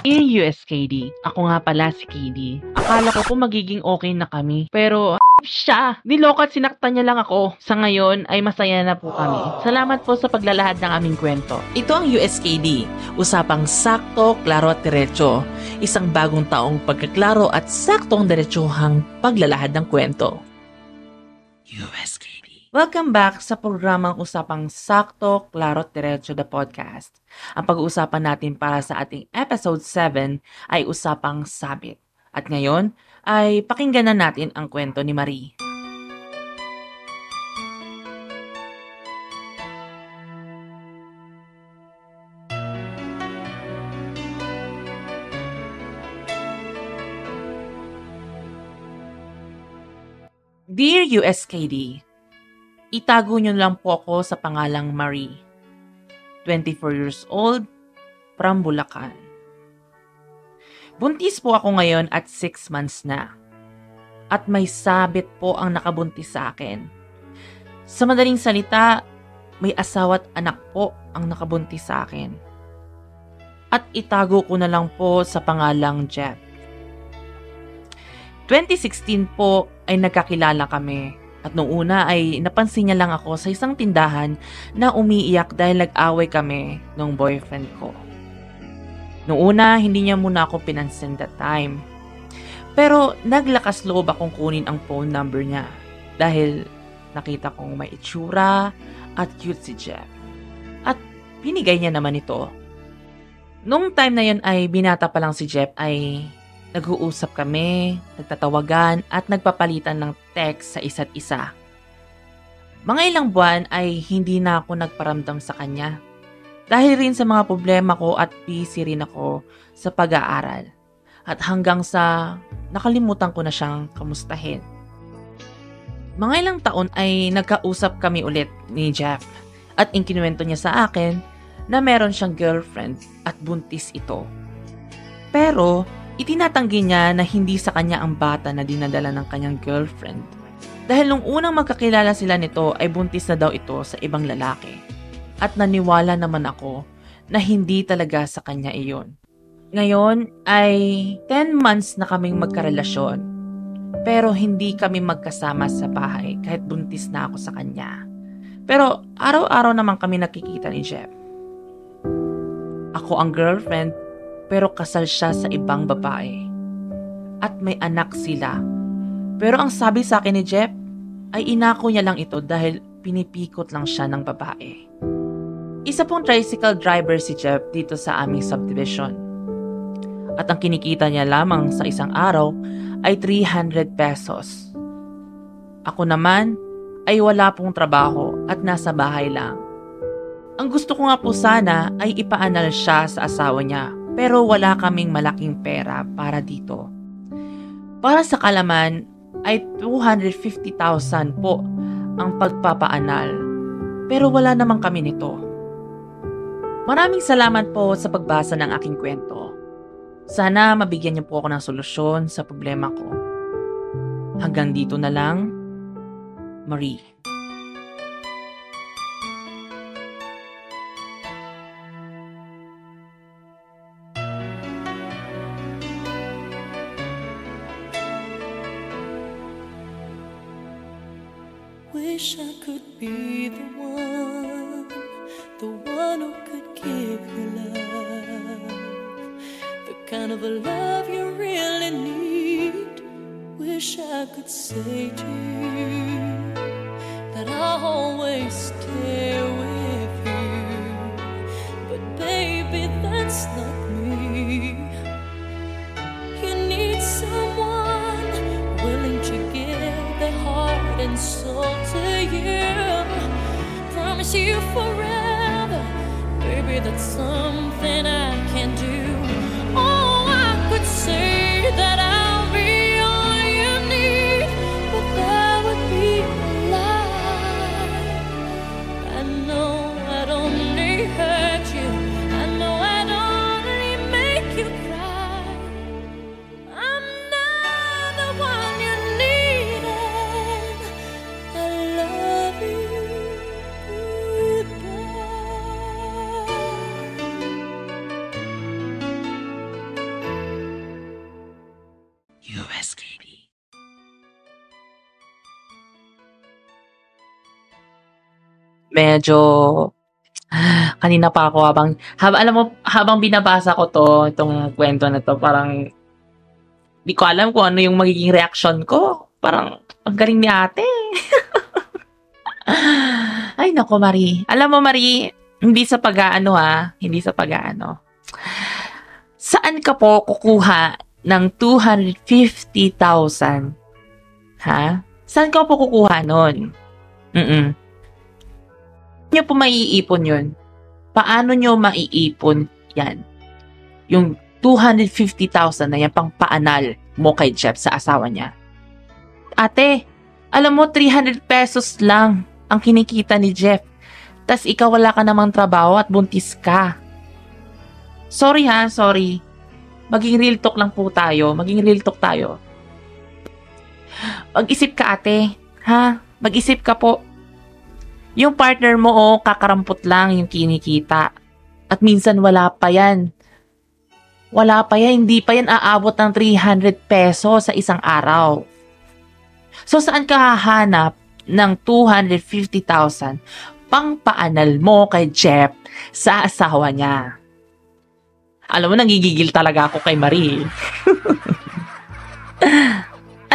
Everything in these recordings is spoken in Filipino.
In US, KD. Ako nga pala si KD. Akala ko po magiging okay na kami. Pero, siya. Niloka at sinaktan niya lang ako. Sa ngayon, ay masaya na po kami. Salamat po sa paglalahad ng aming kwento. Ito ang USKD, usapang sakto, klaro at diretso. Isang bagong taong pagkaklaro at saktong diretsuhang paglalahad ng kwento. USKD. Welcome back sa programang Usapang Sakto, Klaro Diretso the Podcast. Ang pag-uusapan natin para sa ating episode 7 ay Usapang Sabit. At ngayon ay pakinggan na natin ang kwento ni Marie. Dear USKD, Itago niyo lang po ako sa pangalang Marie. 24 years old, from Bulacan. Buntis po ako ngayon at 6 months na. At may sabit po ang nakabuntis sa akin. Sa madaling salita, may asawa at anak po ang nakabuntis sa akin. At itago ko na lang po sa pangalang Jeff. 2016 po ay nagkakilala kami at nung una ay napansin niya lang ako sa isang tindahan na umiiyak dahil nag-away kami nung boyfriend ko. Nung una, hindi niya muna ako pinansin that time. Pero naglakas loob akong kunin ang phone number niya dahil nakita kong may itsura at cute si Jeff. At binigay niya naman ito. Nung time na yun ay binata pa lang si Jeff ay Nag-uusap kami, nagtatawagan at nagpapalitan ng text sa isa't isa. Mga ilang buwan ay hindi na ako nagparamdam sa kanya. Dahil rin sa mga problema ko at busy rin ako sa pag-aaral. At hanggang sa nakalimutan ko na siyang kamustahin. Mga ilang taon ay nagkausap kami ulit ni Jeff at inkinuwento niya sa akin na meron siyang girlfriend at buntis ito. Pero Itinatanggi niya na hindi sa kanya ang bata na dinadala ng kanyang girlfriend. Dahil nung unang magkakilala sila nito ay buntis na daw ito sa ibang lalaki. At naniwala naman ako na hindi talaga sa kanya iyon. Ngayon ay 10 months na kaming magkarelasyon. Pero hindi kami magkasama sa bahay kahit buntis na ako sa kanya. Pero araw-araw naman kami nakikita ni Jeff. Ako ang girlfriend pero kasal siya sa ibang babae. At may anak sila. Pero ang sabi sa akin ni Jeff ay inako niya lang ito dahil pinipikot lang siya ng babae. Isa pong tricycle driver si Jeff dito sa aming subdivision. At ang kinikita niya lamang sa isang araw ay 300 pesos. Ako naman ay wala pong trabaho at nasa bahay lang. Ang gusto ko nga po sana ay ipaanal siya sa asawa niya pero wala kaming malaking pera para dito. Para sa kalaman ay 250,000 po ang pagpapaanal pero wala naman kami nito. Maraming salamat po sa pagbasa ng aking kwento. Sana mabigyan niyo po ako ng solusyon sa problema ko. Hanggang dito na lang, Marie. Wish I could be the one, the one who could give you love, the kind of a love you really need. Wish I could say to you that I'll always stay medyo kanina pa ako habang, hab, alam mo, habang binabasa ko to, itong kwento na to, parang di ko alam kung ano yung magiging reaction ko. Parang, ang galing ni ate. Ay, nako, Marie. Alam mo, Marie, hindi sa pag-aano ha, hindi sa pag-aano. Saan ka po kukuha ng 250,000? Ha? Saan ka po kukuha nun? Mm-mm nyo po maiipon yun? Paano nyo maiipon yan? Yung 250,000 na yan pang paanal mo kay Jeff sa asawa niya. Ate, alam mo 300 pesos lang ang kinikita ni Jeff. Tas ikaw wala ka namang trabaho at buntis ka. Sorry ha, sorry. Maging real talk lang po tayo. Maging real talk tayo. Mag-isip ka ate. Ha? Mag-isip ka po yung partner mo, oh, kakarampot lang yung kinikita. At minsan wala pa yan. Wala pa yan, hindi pa yan aabot ng 300 peso sa isang araw. So saan ka hahanap ng 250,000 pang paanal mo kay Jeff sa asawa niya? Alam mo, nangigigil talaga ako kay Marie.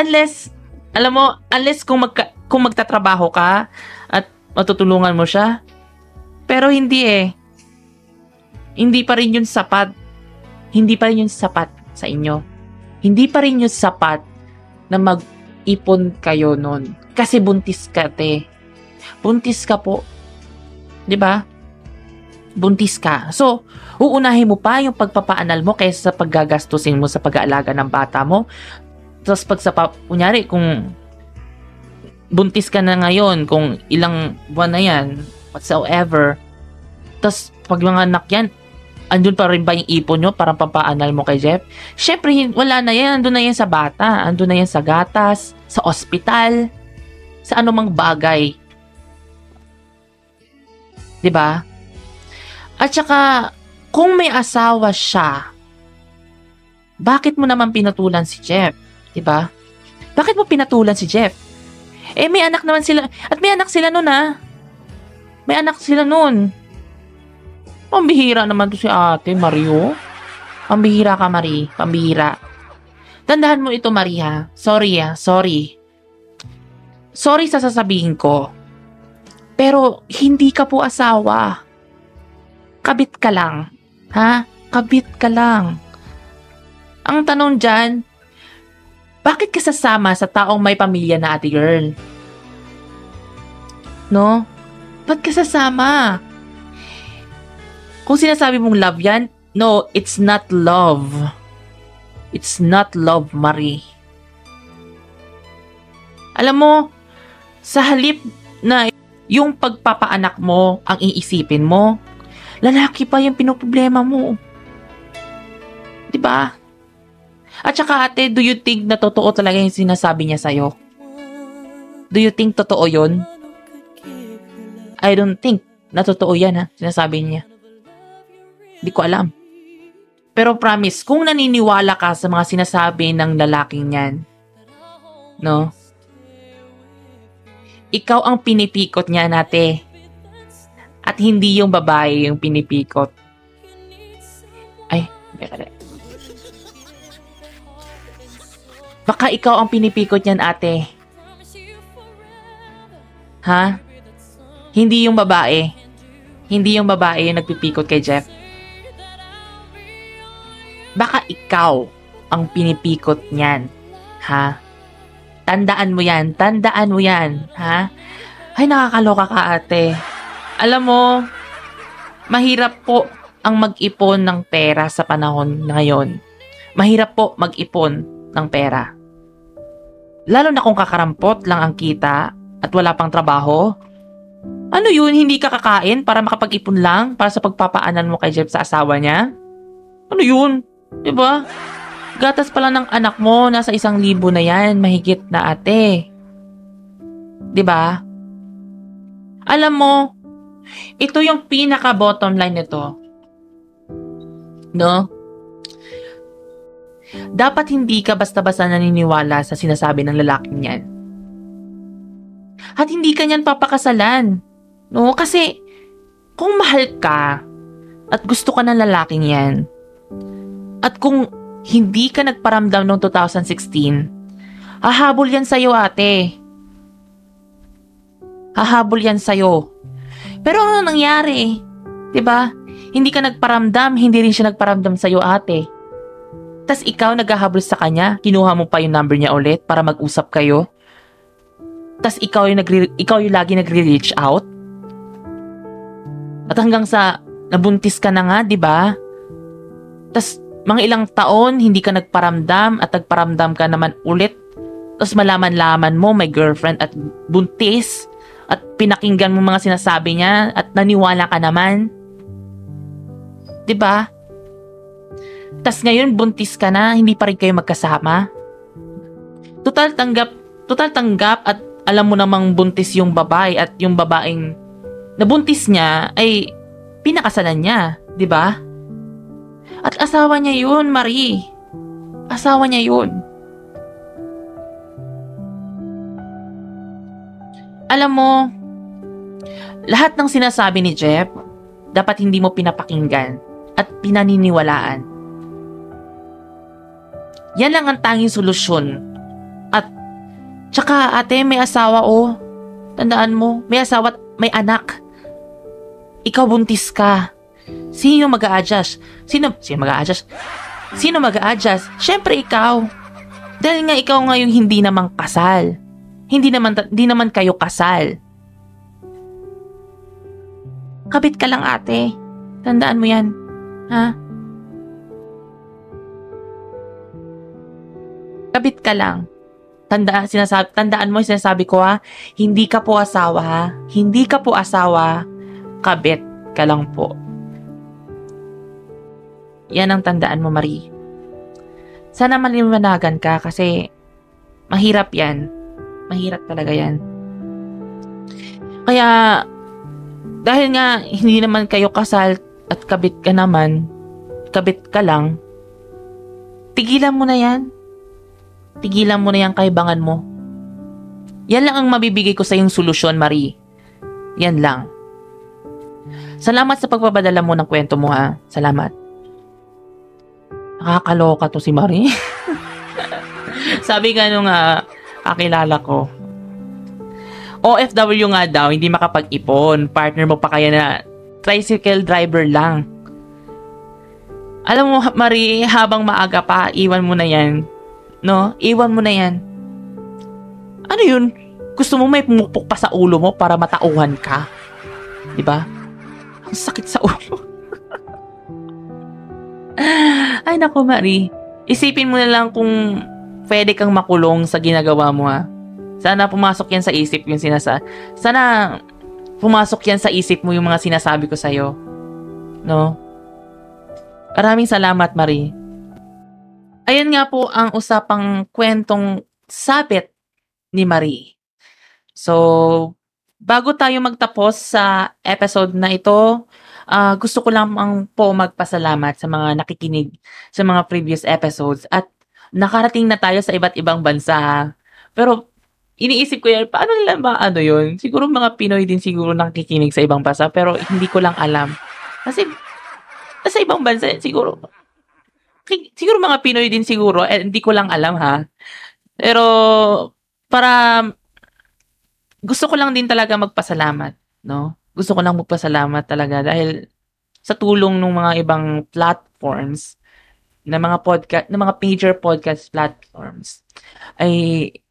unless, alam mo, unless kung, magka, kung magtatrabaho ka matutulungan mo siya. Pero hindi eh. Hindi pa rin yun sapat. Hindi pa rin yun sapat sa inyo. Hindi pa rin yun sapat na mag-ipon kayo nun. Kasi buntis ka, te. Buntis ka po. ba? Buntis ka. So, uunahin mo pa yung pagpapaanal mo kaysa sa paggagastusin mo sa pag-aalaga ng bata mo. Tapos pag sa, kunyari, kung buntis ka na ngayon, kung ilang buwan na yan, whatsoever, tapos pag mga anak yan, andun pa rin ba yung ipon nyo para pampaanal mo kay Jeff? Syempre, wala na yan. Andun na yan sa bata. Andun na yan sa gatas, sa ospital, sa anumang bagay. ba? At saka, kung may asawa siya, bakit mo naman pinatulan si Jeff? ba? Bakit mo pinatulan si Jeff? Eh, may anak naman sila. At may anak sila nun, ha? May anak sila nun. Pambihira naman to si ate, Mario. Pambihira ka, Marie. Pambihira. Tandahan mo ito, Maria. Sorry, ha? Sorry. Sorry sa sasabihin ko. Pero, hindi ka po asawa. Kabit ka lang. Ha? Kabit ka lang. Ang tanong dyan, bakit ka sasama sa taong may pamilya na ate girl? No? Ba't ka? Kung sinasabi mong love yan, no, it's not love. It's not love, Marie. Alam mo, sa halip na yung pagpapaanak mo ang iisipin mo, lalaki pa yung pinoproblema mo. 'Di ba? At saka ate, do you think na totoo talaga yung sinasabi niya sa'yo? Do you think totoo yon? I don't think na totoo yan ha, sinasabi niya. Hindi ko alam. Pero promise, kung naniniwala ka sa mga sinasabi ng lalaking yan, no? Ikaw ang pinipikot niya nate. At hindi yung babae yung pinipikot. Ay, teka Baka ikaw ang pinipikot niyan, ate. Ha? Hindi yung babae. Hindi yung babae yung nagpipikot kay Jeff. Baka ikaw ang pinipikot niyan. Ha? Tandaan mo yan. Tandaan mo yan. Ha? Ay, nakakaloka ka, ate. Alam mo, mahirap po ang mag-ipon ng pera sa panahon ngayon. Mahirap po mag-ipon ng pera. Lalo na kung kakarampot lang ang kita at wala pang trabaho. Ano yun, hindi ka kakain para makapag-ipon lang para sa pagpapaanan mo kay Jeff sa asawa niya? Ano yun? ba? Diba? Gatas pala ng anak mo, nasa isang libo na yan, mahigit na ate. ba? Diba? Alam mo, ito yung pinaka bottom line nito. No? Dapat hindi ka basta-basta naniniwala sa sinasabi ng lalaking yan. At hindi ka niyan papakasalan. No, kasi kung mahal ka at gusto ka ng lalaking yan, at kung hindi ka nagparamdam noong 2016, hahabol yan sa'yo ate. Hahabol yan sa'yo. Pero ano nangyari? ba? Hindi ka nagparamdam, hindi rin siya nagparamdam sa'yo ate. Tas ikaw naghahabol sa kanya, kinuha mo pa yung number niya ulit para mag-usap kayo. Tas ikaw yung, nagre- ikaw yung lagi nagre-reach out. At hanggang sa nabuntis ka na nga, di ba? Tas mga ilang taon, hindi ka nagparamdam at nagparamdam ka naman ulit. Tapos malaman-laman mo may girlfriend at buntis at pinakinggan mo mga sinasabi niya at naniwala ka naman. 'Di ba? Tas ngayon buntis ka na, hindi pa rin kayo magkasama. Total tanggap, total tanggap at alam mo namang buntis yung babae at yung babaeng nabuntis niya ay pinakasalan niya, 'di ba? At asawa niya 'yun, Marie. Asawa niya 'yun. Alam mo, lahat ng sinasabi ni Jeff, dapat hindi mo pinapakinggan at pinaniniwalaan. Yan lang ang tanging solusyon. At, tsaka ate, may asawa oh. Tandaan mo, may asawa at may anak. Ikaw buntis ka. Sino mag adjust Sino, sino mag adjust Sino mag adjust Siyempre ikaw. Dahil nga ikaw nga yung hindi namang kasal. Hindi naman, hindi naman kayo kasal. Kabit ka lang ate. Tandaan mo yan. Ha? Kabit ka lang. Tandaan, sinasabi, tandaan mo yung sinasabi ko ha. Hindi ka po asawa ha. Hindi ka po asawa. Kabit ka lang po. Yan ang tandaan mo, Marie. Sana maliwanagan ka kasi mahirap yan. Mahirap talaga yan. Kaya, dahil nga hindi naman kayo kasal at kabit ka naman, kabit ka lang, tigilan mo na yan. Tigilan mo na yung kaibangan mo. Yan lang ang mabibigay ko sa yung solusyon, Marie. Yan lang. Salamat sa pagpapadala mo ng kwento mo, ha? Salamat. Nakakaloka to si Marie. Sabi nga nung uh, kakilala ko, OFW nga daw, hindi makapag-ipon. Partner mo pa kaya na tricycle driver lang. Alam mo, Marie, habang maaga pa, iwan mo na yan. No? Iwan mo na yan. Ano yun? Gusto mo may pumupok pa sa ulo mo para matauhan ka? Di ba? Ang sakit sa ulo. Ay, nako, Marie. Isipin mo na lang kung pwede kang makulong sa ginagawa mo, ha? Sana pumasok yan sa isip yung sinasa... Sana pumasok yan sa isip mo yung mga sinasabi ko sa'yo. No? Maraming salamat, Marie. Ayan nga po ang usapang kwentong sabit ni Marie. So, bago tayo magtapos sa episode na ito, uh, gusto ko lamang po magpasalamat sa mga nakikinig sa mga previous episodes at nakarating na tayo sa iba't ibang bansa. Pero iniisip ko yan, paano nila ba ano yun? Siguro mga Pinoy din siguro nakikinig sa ibang bansa, pero hindi ko lang alam. Kasi, sa ibang bansa, siguro, siguro mga Pinoy din siguro, eh, hindi ko lang alam ha. Pero, para, gusto ko lang din talaga magpasalamat, no? Gusto ko lang magpasalamat talaga dahil sa tulong ng mga ibang platforms, na mga podcast, na mga major podcast platforms ay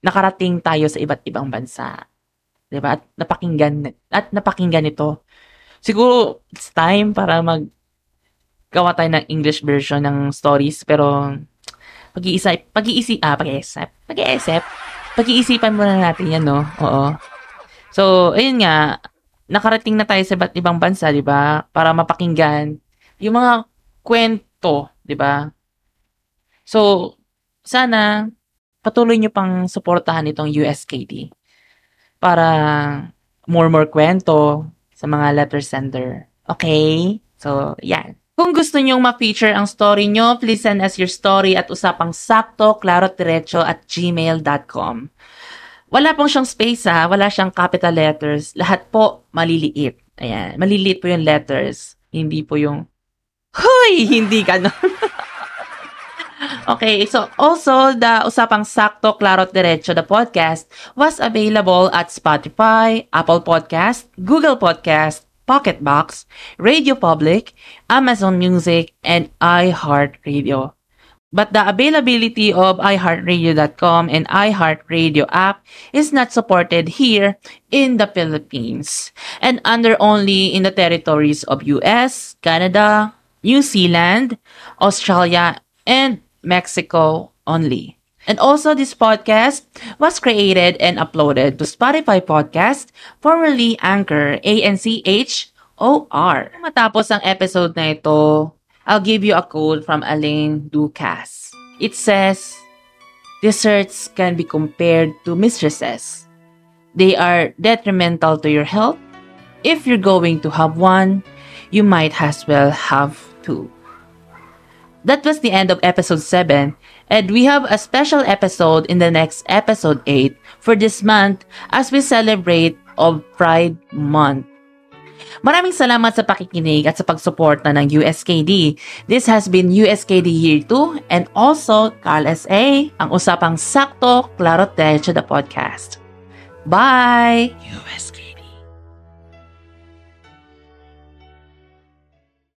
nakarating tayo sa iba't ibang bansa. 'Di ba? At napakinggan at napakinggan ito. Siguro it's time para mag gawa tayo ng English version ng stories pero pag-iisip, pag-iisip, ah, pag-iisip, pag-iisip, pag-iisipan muna natin yan, no? Oo. So, ayun nga, nakarating na tayo sa iba't ibang bansa, di ba? Para mapakinggan yung mga kwento, di ba? So, sana patuloy nyo pang suportahan itong USKD para more more kwento sa mga letter sender. Okay? So, yan. Kung gusto nyong ma-feature ang story nyo, please send us your story at usapang sakto, klaro, diretso at gmail.com. Wala pong siyang space ha, wala siyang capital letters. Lahat po maliliit. Ayan, maliliit po yung letters. Hindi po yung, Hoy! Hindi ganon. okay, so also the Usapang Sakto Klaro Derecho, the podcast, was available at Spotify, Apple Podcast, Google Podcast, Pocketbox, Radio Public, Amazon Music, and iHeartRadio. But the availability of iHeartRadio.com and iHeartRadio app is not supported here in the Philippines and under only in the territories of US, Canada, New Zealand, Australia, and Mexico only. And also, this podcast was created and uploaded to Spotify Podcast, formerly Anchor, A-N-C-H-O-R. Matapos ang episode na ito, I'll give you a quote from Alain Ducasse. It says, Desserts can be compared to mistresses. They are detrimental to your health. If you're going to have one, you might as well have two. That was the end of episode 7, and we have a special episode in the next episode 8 for this month as we celebrate of Pride Month. Maraming salamat sa pakikinig at sa pagsuporta ng USKD. This has been USKD Year 2 and also Carl SA, ang usapang sakto, klaro techo the podcast. Bye! USK.